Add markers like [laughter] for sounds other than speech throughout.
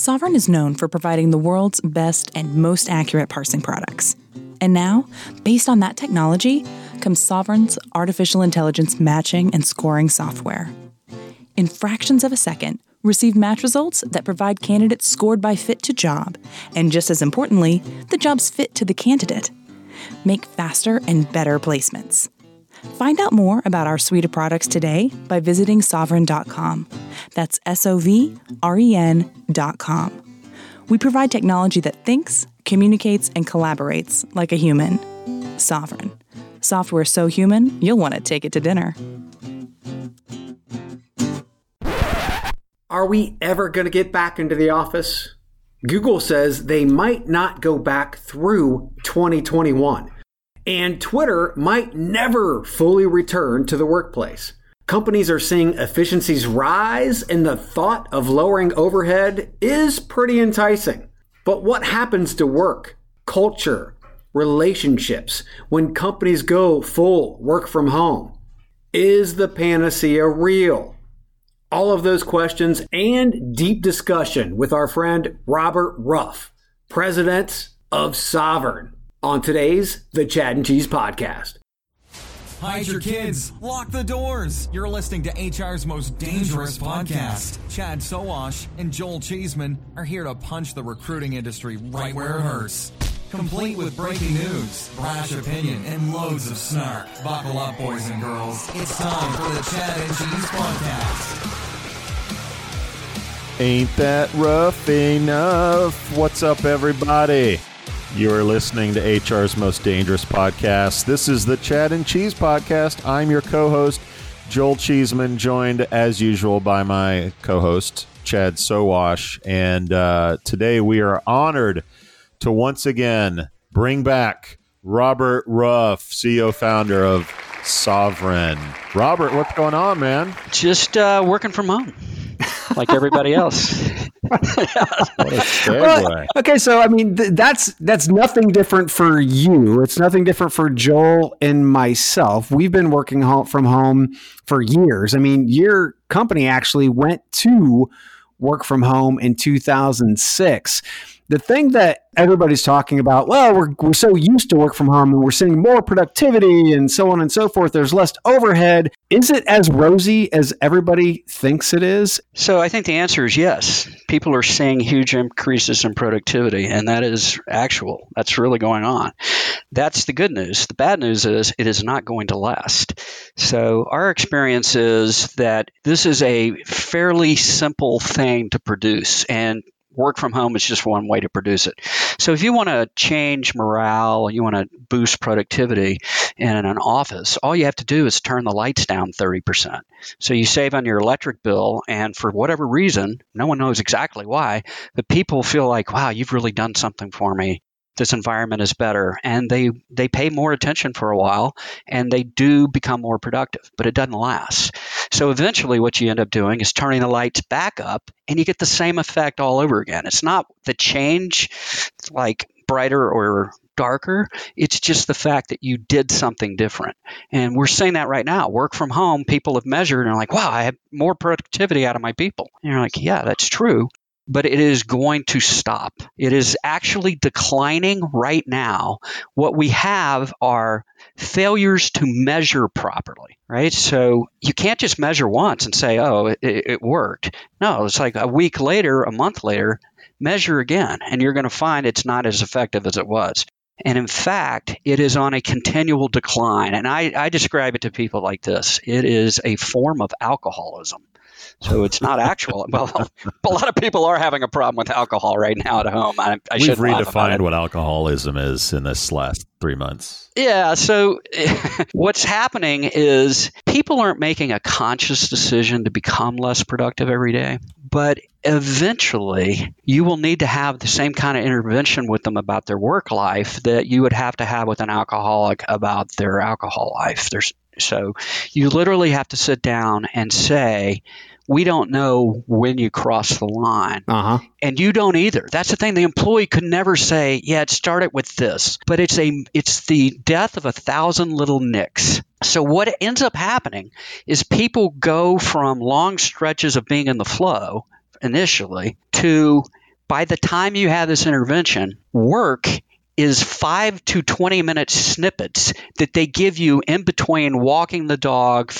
Sovren is known for providing the world's best and most accurate parsing products. And now, based on that technology, comes Sovren's artificial intelligence matching and scoring software. In fractions of a second, receive match results that provide candidates scored by fit to job, and just as importantly, the job's fit to the candidate. Make faster and better placements. Find out more about our suite of products today by visiting sovren.com. That's S O V R E N.com. We provide technology that thinks, communicates, and collaborates like a human. Sovren. Software so human, you'll want to take it to dinner. Are we ever going to get back into the office? Google says they might not go back through 2021. And Twitter might never fully return to the workplace. Companies are seeing efficiencies rise, and the thought of lowering overhead is pretty enticing. But what happens to work, culture, relationships when companies go full work from home? Is the panacea real? All of those questions and deep discussion with our friend Robert Ruff, president of Sovren, on today's The Chad and Cheese Podcast. Hide your kids. Lock the doors. You're listening to HR's most dangerous podcast. Chad Sowash and Joel Cheeseman are here to punch the recruiting industry right where it hurts. Complete with breaking news, brash opinion, and loads of snark. Buckle up, boys and girls. It's time for the Chad and Cheese Podcast. Ain't that rough enough? What's up, everybody? You are listening to HR's Most Dangerous Podcast. This is the Chad and Cheese Podcast. I'm your co host, Joel Cheeseman, joined as usual by my co host, Chad Sowash. And uh, today we are honored to once again bring back Robert Ruff, CEO founder of Sovren. Robert, what's going on, man? Just uh, working from home, like everybody else. [laughs] What a. Well, okay, so I mean th- that's that's nothing different for you. It's nothing different for Joel and myself. We've been working home, from home for years. I mean, your company actually went to work from home in 2006. The thing that everybody's talking about, well, we're, we're so used to work from home and we're seeing more productivity and so on and so forth. There's less overhead. Is it as rosy as everybody thinks it is? So I think the answer is yes. People are seeing huge increases in productivity, and that is actual. That's really going on. That's the good news. The bad news is it is not going to last. So our experience is that this is a fairly simple thing to produce, and work from home is just one way to produce it. So if you want to change morale, you want to boost productivity in an office, all you have to do is turn the lights down 30%. So you save on your electric bill, and for whatever reason, no one knows exactly why, but people feel like, wow, you've really done something for me this environment is better and they they pay more attention for a while and they do become more productive but it doesn't last so eventually what you end up doing is turning the lights back up and you get the same effect all over again. It's not the change like brighter or darker. It's just the fact that you did something different. And we're seeing that right now. Work from home people have measured and are like wow i have more productivity out of my people. And you're like yeah that's true but it is going to stop. It is actually declining right now. What we have are failures to measure properly, right? So you can't just measure once and say, oh, it, it worked. No, it's like a week later, a month later, measure again, and you're going to find it's not as effective as it was. And in fact, it is on a continual decline. And I, I describe it to people like this it is a form of alcoholism. So it's not actual. well, [laughs] a lot of people are having a problem with alcohol right now at home. I, I We've redefined what alcoholism is in this last three months. Yeah. So [laughs] what's happening is people aren't making a conscious decision to become less productive every day, but eventually you will need to have the same kind of intervention with them about their work life that you would have to have with an alcoholic about their alcohol life. There's so you literally have to sit down and say, we don't know when you cross the line. Uh huh. And you don't either. That's the thing. The employee could never say, "Yeah, it started with this," but it's a it's the death of a thousand little nicks. So what ends up happening is people go from long stretches of being in the flow initially to by the time you have this intervention, work is five to 20 minute snippets that they give you in between walking the dog,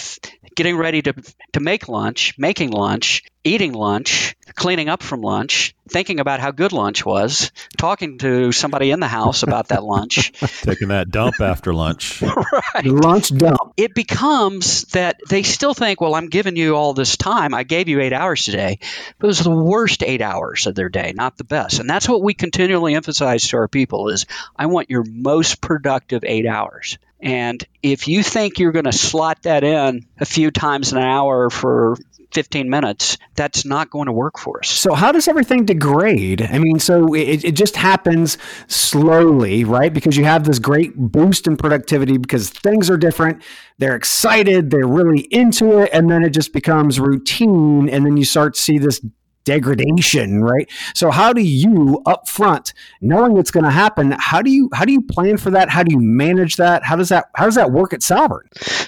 getting ready to, to make lunch, making lunch, eating lunch, cleaning up from lunch, thinking about how good lunch was, talking to somebody in the house about that lunch, [laughs] taking that dump after lunch. [laughs] right. Lunch dump. It becomes that they still think, well, I'm giving you all this time. I gave you eight hours today. But it was the worst eight hours of their day, not the best. And that's what we continually emphasize to our people is I want your most productive eight hours. And if you think you're going to slot that in a few times an hour for 15 minutes, that's not going to work for us. So, how does everything degrade? I mean, so it, it just happens slowly, right? Because you have this great boost in productivity because things are different. They're excited, they're really into it, and then it just becomes routine. And then you start to see this degradation, right? So how do you up front, knowing it's going to happen, how do you how do you plan for that? How do you manage that? How does that how does that work at Sovren?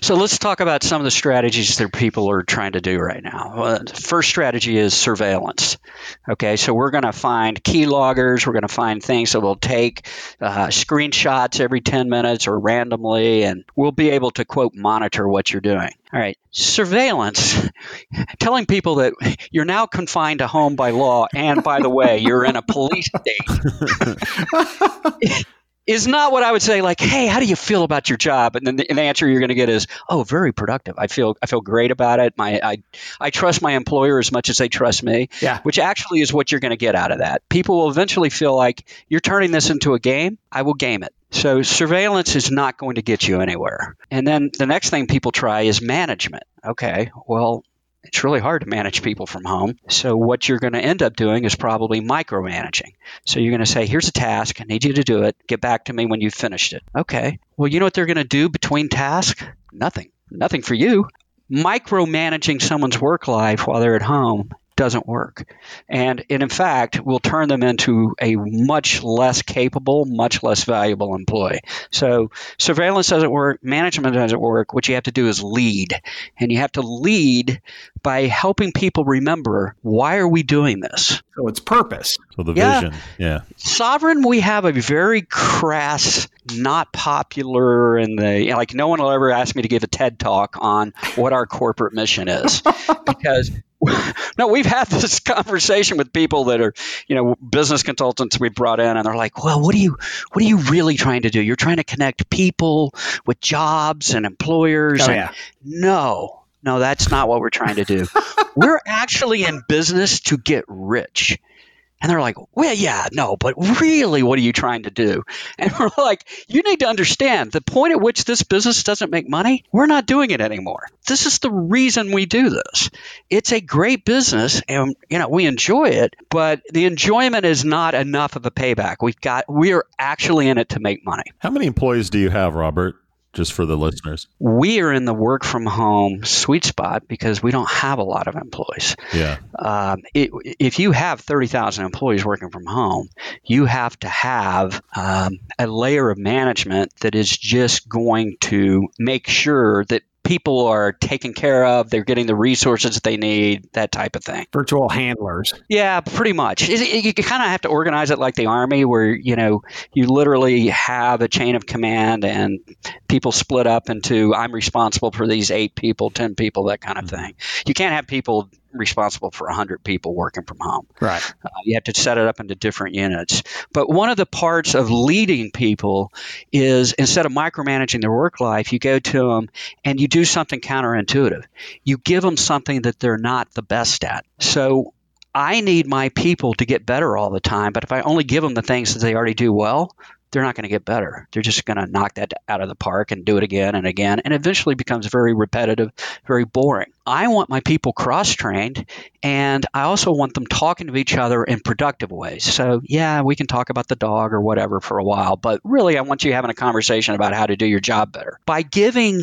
So let's talk about some of the strategies that people are trying to do right now. Well, first strategy is surveillance. Okay, so we're going to find key loggers. We're going to find things that will take uh, screenshots every 10 minutes or randomly, and we'll be able to quote monitor what you're doing. All right, surveillance, telling people that you're now confined to home by law, and by the way, you're in a police state. is not what I would say. Like, hey, how do you feel about your job? And then the, the answer you're going to get is, oh, very productive. I feel I feel great about it. My I I trust my employer as much as they trust me. Yeah. Which actually is what you're going to get out of that. People will eventually feel like you're turning this into a game. I will game it. So surveillance is not going to get you anywhere. And then the next thing people try is management. Okay, well, it's really hard to manage people from home. So what you're going to end up doing is probably micromanaging. So you're going to say, here's a task. I need you to do it. Get back to me when you've finished it. Okay. Well, you know what they're going to do between tasks? Nothing. Nothing for you. Micromanaging someone's work life while they're at home doesn't work. And, and in fact, will turn them into a much less capable, much less valuable employee. So surveillance doesn't work, management doesn't work. What you have to do is lead. And you have to lead by helping people remember why are we doing this? So it's purpose. So the yeah. vision. Yeah. Sovren, we have a very crass, not popular in the you know, like no one will ever ask me to give a TED talk on what our corporate mission is. [laughs] because [laughs] no, we've had this conversation with people that are, you know, business consultants we brought in, and they're like, "Well, what are you, what are you really trying to do? You're trying to connect people with jobs and employers." Oh, and yeah. No, no, that's not what we're trying to do. [laughs] we're actually in business to get rich. And they're like, well, yeah, no, but really, what are you trying to do? And [laughs] we're like, you need to understand the point at which this business doesn't make money, we're not doing it anymore. This is the reason we do this. It's a great business and, you know, we enjoy it, but the enjoyment is not enough of a payback. We've got, we are actually in it to make money. How many employees do you have, Robert? Just for the listeners? We are in the work from home sweet spot because we don't have a lot of employees. Yeah. Um, it, if you have 30,000 employees working from home, you have to have um, a layer of management that is just going to make sure that people are taken care of, they're getting the resources that they need, that type of thing. Virtual handlers. Yeah, pretty much. It, it, you kind of have to organize it like the army, where you know you literally have a chain of command, and people split up into I'm responsible for these eight people, ten people, that kind of mm-hmm. thing. You can't have people responsible for 100 people working from home. Right. Uh, you have to set it up into different units. But one of the parts of leading people is instead of micromanaging their work life, you go to them and you do something counterintuitive. You give them something that they're not the best at. So I need my people to get better all the time, but if I only give them the things that they already do well, they're not going to get better. They're just going to knock that out of the park and do it again and again, and eventually becomes very repetitive, very boring. I want my people cross trained, and I also want them talking to each other in productive ways. So, yeah, we can talk about the dog or whatever for a while, but really, I want you having a conversation about how to do your job better. By giving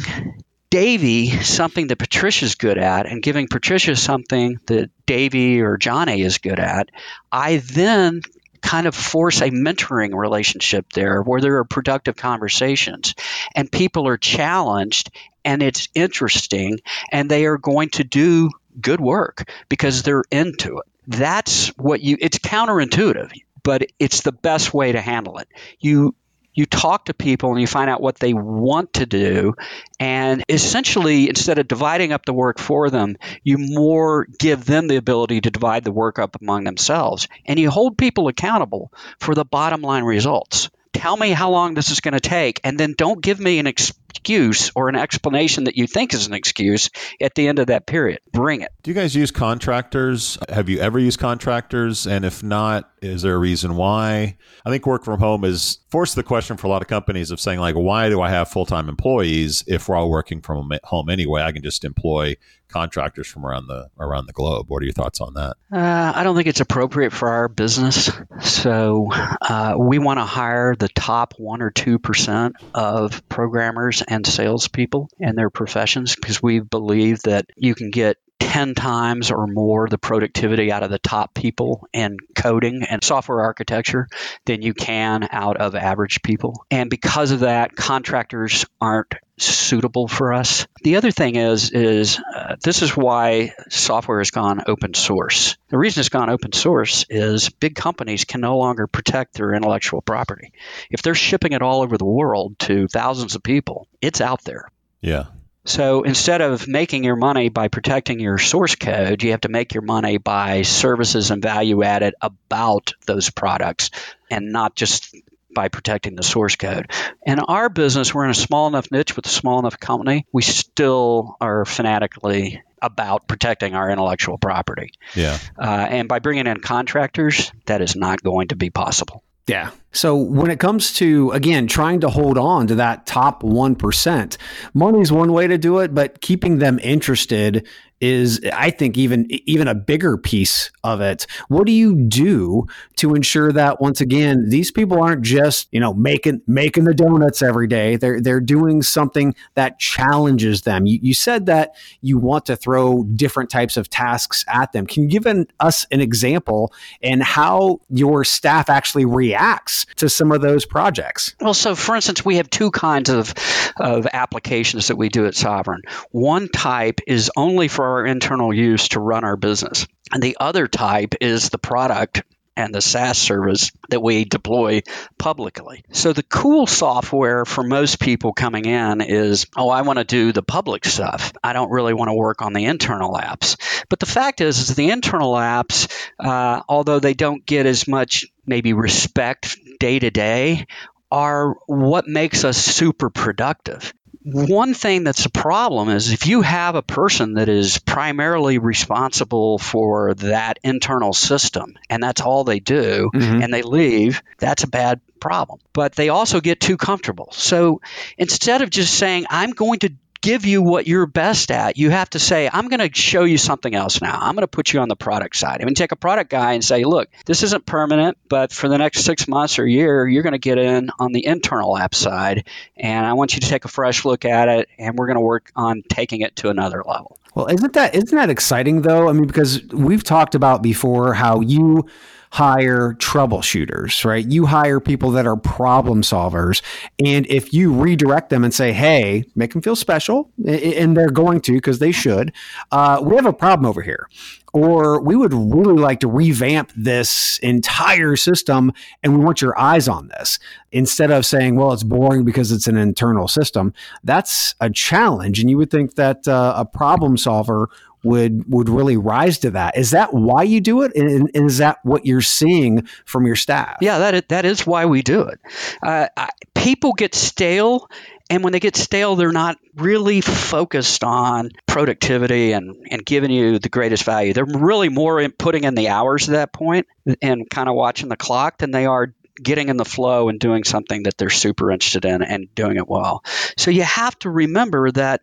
Davy something that Patricia's good at and giving Patricia something that Davy or Johnny is good at, I then kind of force a mentoring relationship there where there are productive conversations and people are challenged and it's interesting and they are going to do good work because they're into it. that's what you, it's counterintuitive, but it's the best way to handle it. You, you talk to people and you find out what they want to do. And essentially instead of dividing up the work for them you more give them the ability to divide the work up among themselves. And you hold people accountable for the bottom line results. Tell me how long this is going to take and then don't give me an excuse or an explanation that you think is an excuse at the end of that period bring it do you guys use contractors have you ever used contractors and if not is there a reason why i think work from home is forced the question for a lot of companies of saying like why do i have full-time employees if we're all working from home anyway i can just employ contractors from around the around the globe. What are your thoughts on that? Uh, I don't think it's appropriate for our business. So uh, we want to hire the top one or two percent of programmers and salespeople and their professions because we believe that you can get 10 times or more the productivity out of the top people in coding and software architecture than you can out of average people. And because of that, contractors aren't suitable for us. The other thing is is uh, this is why software has gone open source. The reason it's gone open source is big companies can no longer protect their intellectual property. If they're shipping it all over the world to thousands of people, it's out there. Yeah. So instead of making your money by protecting your source code, you have to make your money by services and value added about those products and not just by protecting the source code. In our business, we're in a small enough niche with a small enough company, we still are fanatically about protecting our intellectual property. Yeah. Uh, and by bringing in contractors, that is not going to be possible. Yeah. So when it comes to again trying to hold on to that top 1%, money is one way to do it, but keeping them interested is I think even even a bigger piece of it. What do you do to ensure that once again these people aren't just, you know, making making the donuts every day. They're they're doing something that challenges them. You, you said that you want to throw different types of tasks at them. Can you give an, us an example and how your staff actually reacts to some of those projects? Well, so for instance, we have two kinds of of applications that we do at Sovren. One type is only for our internal use to run our business. And the other type is the product and the SaaS service that we deploy publicly. So the cool software for most people coming in is, oh, I want to do the public stuff. I don't really want to work on the internal apps. But the fact is, is the internal apps, uh, although they don't get as much maybe respect day to day, are what makes us super productive one thing that's a problem is if you have a person that is primarily responsible for that internal system and that's all they do mm-hmm. and they leave, that's a bad problem. But they also get too comfortable. So instead of just saying, I'm going to give you what you're best at. You have to say, I'm going to show you something else now. I'm going to put you on the product side. I mean, take a product guy and say, look, this isn't permanent, but for the next six months or year, you're going to get in on the internal app side. And I want you to take a fresh look at it, and we're going to work on taking it to another level. Well, isn't that isn't that exciting though? I mean, because we've talked about before how you hire troubleshooters, right? You hire people that are problem solvers. And if you redirect them and say, hey, make them feel special, and they're going to because they should, uh, we have a problem over here. Or we would really like to revamp this entire system and we want your eyes on this. Instead of saying, well, it's boring because it's an internal system, that's a challenge. And you would think that uh, a problem solver would would really rise to that. Is that why you do it, and, and is that what you're seeing from your staff? Yeah, that is, that is why we do it. Uh, I, people get stale, and when they get stale, they're not really focused on productivity and, and giving you the greatest value. They're really more in putting in the hours at that point and kind of watching the clock than they are getting in the flow and doing something that they're super interested in and doing it well. So you have to remember that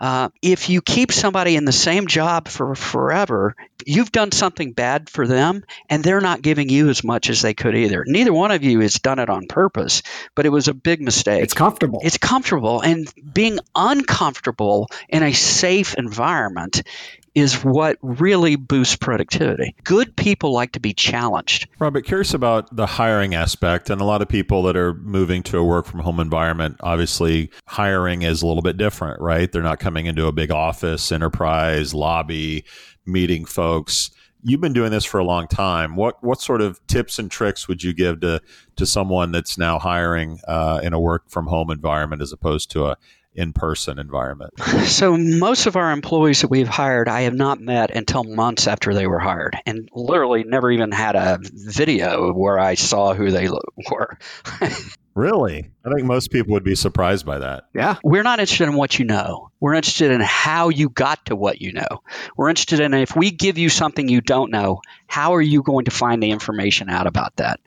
uh, if you keep somebody in the same job for forever, you've done something bad for them and they're not giving you as much as they could either. Neither one of you has done it on purpose, but it was a big mistake. It's comfortable. It's comfortable. And being uncomfortable in a safe environment is what really boosts productivity. Good people like to be challenged. Robert, curious about the hiring aspect. And a lot of people that are moving to a work from home environment, obviously, hiring is a little bit different, right? They're not coming into a big office, enterprise, lobby, meeting folks. you've been doing this for a long time. What what sort of tips and tricks would you give to to someone that's now hiring uh, in a work from home environment as opposed to a in person environment? [laughs] So, most of our employees that we've hired, I have not met until months after they were hired, and literally never even had a video where I saw who they were. [laughs] Really? I think most people would be surprised by that. Yeah. We're not interested in what you know. We're interested in how you got to what you know. We're interested in if we give you something you don't know, how are you going to find the information out about that?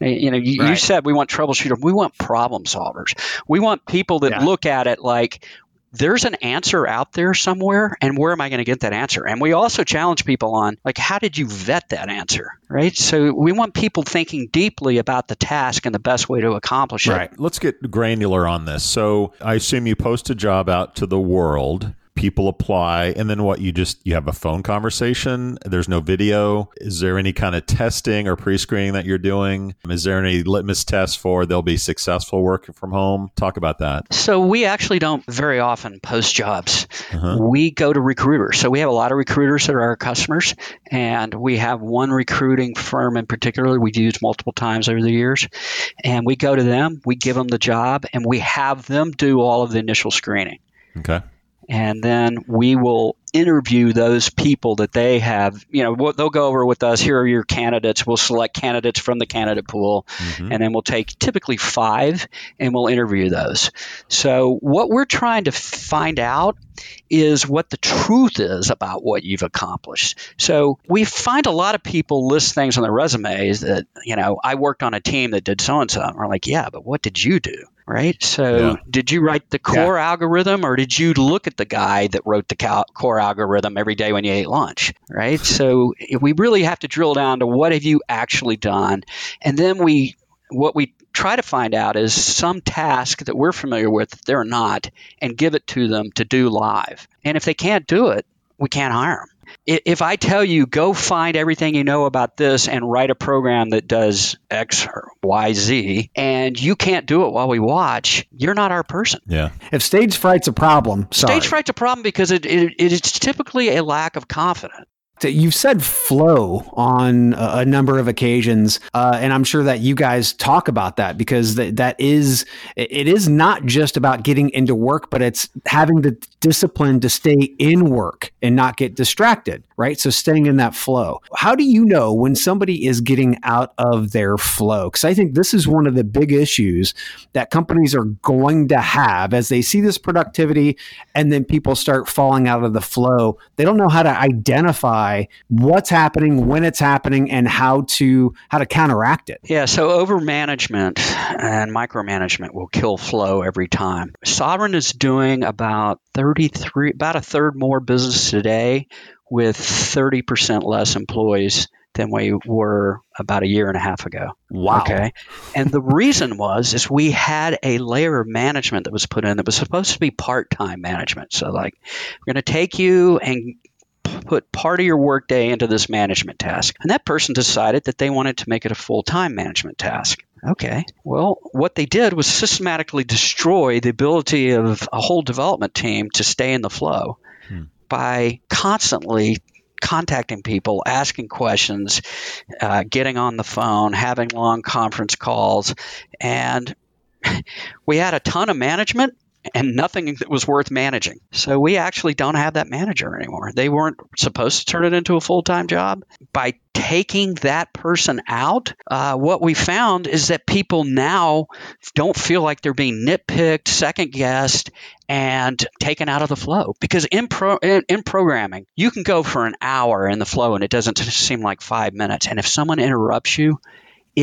Eh, you know, you, right. you said we want troubleshooters. We want problem solvers. We want people that yeah. look at it like, there's an answer out there somewhere and where am i going to get that answer? And we also challenge people on like how did you vet that answer right? So we want people thinking deeply about the task and the best way to accomplish it. Right. Let's get granular on this. So i assume you post a job out to the world people apply and then what you just you have a phone conversation? There's no video? Is there any kind of testing or pre-screening that you're doing? Is there any litmus test for they'll be successful working from home? Talk about that. So we actually don't very often post jobs. Uh-huh. we go to recruiters. So we have a lot of recruiters that are our customers and we have one recruiting firm in particular we've used multiple times over the years. And we go to them we give them the job and we have them do all of the initial screening. Okay and then we will interview those people that they have. You know, they'll go over with us. Here are your candidates. We'll select candidates from the candidate pool, mm-hmm. and then we'll take typically five, and we'll interview those. So what we're trying to find out is what the truth is about what you've accomplished. So we find a lot of people list things on their resumes that you know I worked on a team that did so and so. We're like, yeah, but what did you do? Right? So, yeah. did you write the core yeah. algorithm or did you look at the guy that wrote the cal- core algorithm every day when you ate lunch, right? [laughs] so, we really have to drill down to what have you actually done? And then we what we try to find out is some task that we're familiar with that they're not and give it to them to do live. And if they can't do it, we can't hire them if I tell you go find everything you know about this and write a program that does X or Y, Z, and you can't do it while we watch, you're not our person. Yeah. If stage fright's a problem, sorry. stage fright's a problem because it, it, it is typically a lack of confidence. You've said flow on a number of occasions, uh, and I'm sure that you guys talk about that because th- that is it is not just about getting into work, but it's having the discipline to stay in work and not get distracted, right? So staying in that flow. How do you know when somebody is getting out of their flow? Because I think this is one of the big issues that companies are going to have as they see this productivity, and then people start falling out of the flow. They don't know how to identify what's happening, when it's happening, and how to how to counteract it. Yeah, so over management and micromanagement will kill flow every time. Sovren is doing about 33 about a third more business today with 30% less employees than we were about a year and a half ago. Wow. Okay. And the reason was is we had a layer of management that was put in that was supposed to be part-time management. So like we're going to take you and put part of your workday into this management task. And that person decided that they wanted to make it a full time management task. Okay. Well, what they did was systematically destroy the ability of a whole development team to stay in the flow. By constantly contacting people, asking questions, uh, getting on the phone, having long conference calls. And [laughs] we had a ton of management and nothing that was worth managing. So we actually don't have that manager anymore. They weren't supposed to turn it into a full time job. By taking that person out, uh, what we found is that people now don't feel like they're being nitpicked, second guessed, and taken out of the flow. Because in, pro- in, in programming, you can go for an hour in the flow and it doesn't seem like five minutes. And if someone interrupts you,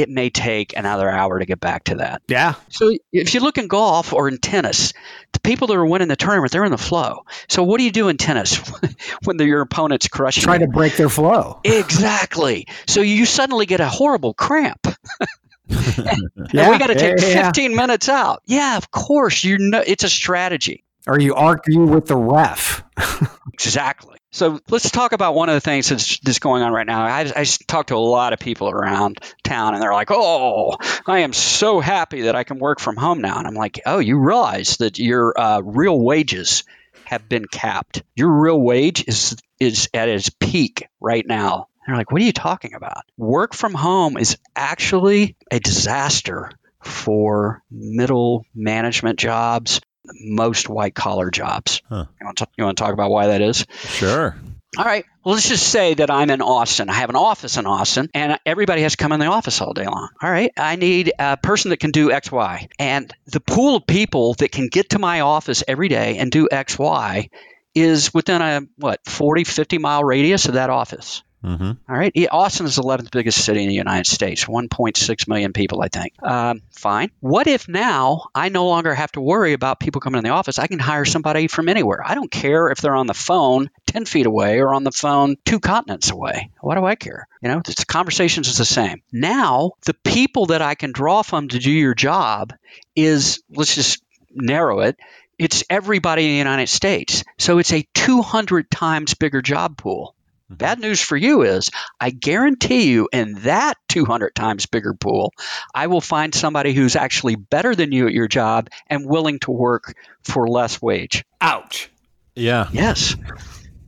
it may take another hour to get back to that. Yeah. So if you look in golf or in tennis, the people that are winning the tournament, they're in the flow. So what do you do in tennis [laughs] when the, your opponent's crushing? Try to break their flow. Exactly. So you suddenly get a horrible cramp. [laughs] and yeah, we got to take yeah, yeah, 15 minutes out. Yeah, of course. You know, it's a strategy. Or you argue with the ref. [laughs] exactly. So let's talk about one of the things that's, that's going on right now. I, I talk to a lot of people around town, and they're like, "Oh, I am so happy that I can work from home now." And I'm like, "Oh, you realize that your uh, real wages have been capped? Your real wage is is at its peak right now." they're like, what are you talking about? Work from home is actually a disaster for middle management jobs, most white collar jobs. Huh. You, want to, you want to talk about why that is? Sure. All right. Well, let's just say that I'm in Austin. I have an office in Austin, and everybody has to come in the office all day long. All right. I need a person that can do X, Y. And the pool of people that can get to my office every day and do X, Y is within a, what, 40, 50 mile radius of that office. Mm-hmm. All right. Austin is the 11th biggest city in the United States, 1.6 million people, I think. Um, fine. What if now I no longer have to worry about people coming in the office? I can hire somebody from anywhere. I don't care if they're on the phone 10 feet away or on the phone two continents away. What do I care? You know, the conversations is the same. Now, the people that I can draw from to do your job is, let's just narrow it, it's everybody in the United States. So it's a 200 times bigger job pool. Mm-hmm. Bad news for you is I guarantee you in that 200 times bigger pool, I will find somebody who's actually better than you at your job and willing to work for less wage. Ouch. Yeah. Yes.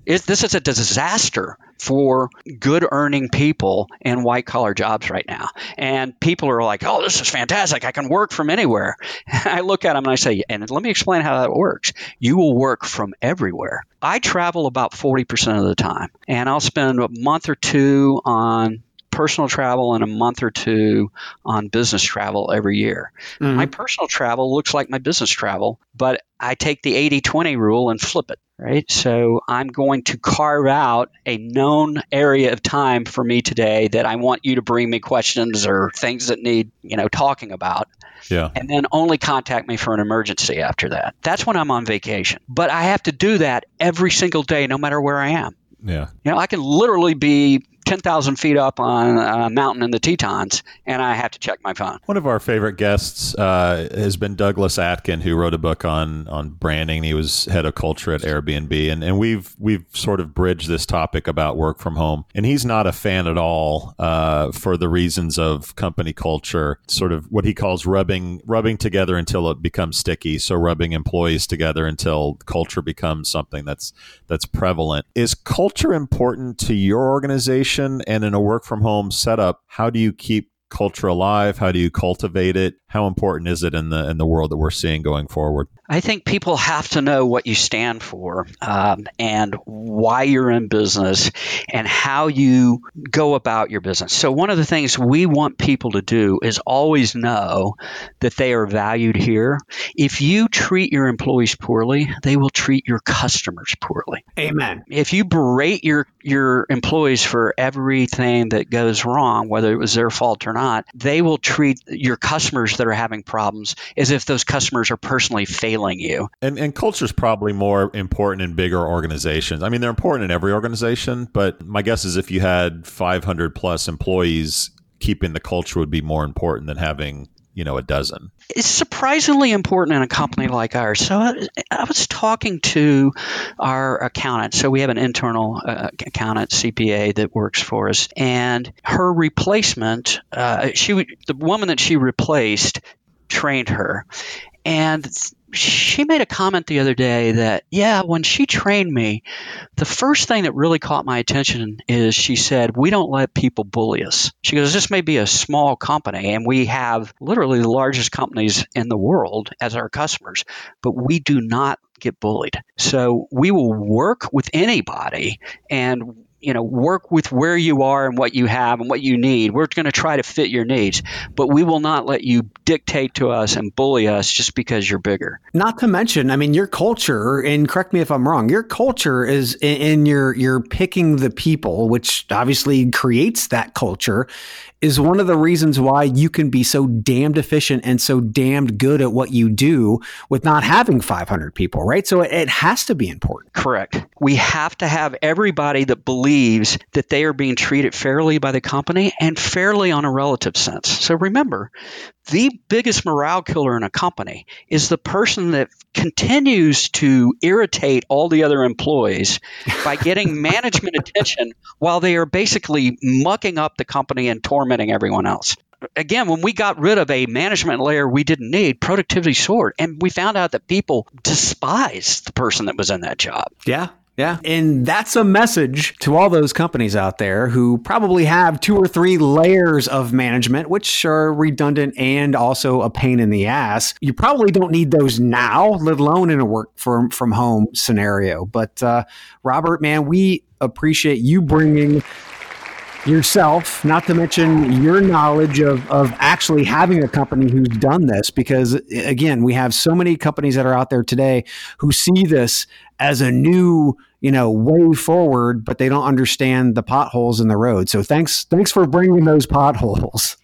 It, this is a disaster for good earning people in white collar jobs right now. And people are like, oh, this is fantastic. I can work from anywhere. [laughs] I look at them and I say, and let me explain how that works. You will work from everywhere. I travel about 40% of the time, and I'll spend a month or two on personal travel and a month or two on business travel every year. Mm-hmm. My personal travel looks like my business travel, but I take the 80 20 rule and flip it, right? So I'm going to carve out a known area of time for me today that I want you to bring me questions or things that need, you know, talking about. Yeah. And then only contact me for an emergency after that. That's when I'm on vacation. But I have to do that every single day, no matter where I am. Yeah. You know, I can literally be 10,000 feet up on a mountain in the Tetons, and I have to check my phone. One of our favorite guests uh, has been Douglas Atkin, who wrote a book on on branding. He was head of culture at Airbnb, and, and we've we've sort of bridged this topic about work from home. And he's not a fan at all uh, for the reasons of company culture, sort of what he calls rubbing rubbing together until it becomes sticky. So rubbing employees together until culture becomes something that's that's prevalent. Is culture important to your organization? And in a work from home setup, how do you keep culture alive? How do you cultivate it? How important is it in the in the world that we're seeing going forward? I think people have to know what you stand for um, and why you're in business and how you go about your business. So, one of the things we want people to do is always know that they are valued here. If you treat your employees poorly, they will treat your customers poorly. Amen. If you berate your, your employees for everything that goes wrong, whether it was their fault or not, they will treat your customers that are having problems as if those customers are personally failing failing you. And and culture is probably more important in bigger organizations. I mean, they're important in every organization, but my guess is if you had 500 plus employees, keeping the culture would be more important than having you know a dozen. It's surprisingly important in a company like ours. So i, I was talking to our accountant. So we have an internal uh, accountant cpa that works for us. And her replacement uh, she the woman that she replaced trained her and she made a comment the other day that, yeah, when she trained me, the first thing that really caught my attention is she said, We don't let people bully us. She goes, This may be a small company, and we have literally the largest companies in the world as our customers, but we do not get bullied. So we will work with anybody and you know work with where you are and what you have and what you need. We're going to try to fit your needs but we will not let you dictate to us and bully us just because you're bigger. Not to mention i mean your culture and correct me if i'm wrong your culture is in your you're picking the people which obviously creates that culture is one of the reasons why you can be so damned efficient and so damned good at what you do with not having 500 people, right? So it, it has to be important. Correct. We have to have everybody that believes that they are being treated fairly by the company and fairly on a relative sense. So remember, the biggest morale killer in a company is the person that continues to irritate all the other employees by getting [laughs] management attention while they are basically mucking up the company and tormenting everyone else. Again, when we got rid of a management layer we didn't need, productivity soared. And we found out that people despise the person that was in that job. Yeah. Yeah. And that's a message to all those companies out there who probably have two or three layers of management, which are redundant and also a pain in the ass. You probably don't need those now, let alone in a work from, from home scenario. But uh, Robert, man, we appreciate you bringing yourself, not to mention your knowledge of, of actually having a company who's done this. Because again, we have so many companies that are out there today who see this as a new, you know, way forward, but they don't understand the potholes in the road. So thanks, thanks for bringing those potholes.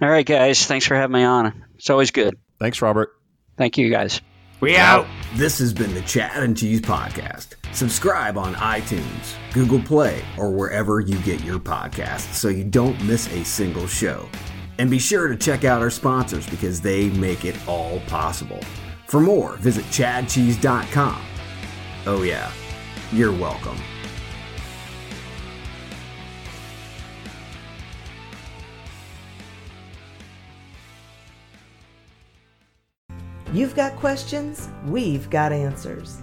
All right, guys. Thanks for having me on. It's always good. Thanks, Robert. Thank you, guys. We out. This has been the Chad and Cheese Podcast. Subscribe on iTunes, Google Play, or wherever you get your podcasts so you don't miss a single show. And be sure to check out our sponsors because they make it all possible. For more, visit chadcheese.com. Oh, yeah, you're welcome. You've got questions, we've got answers.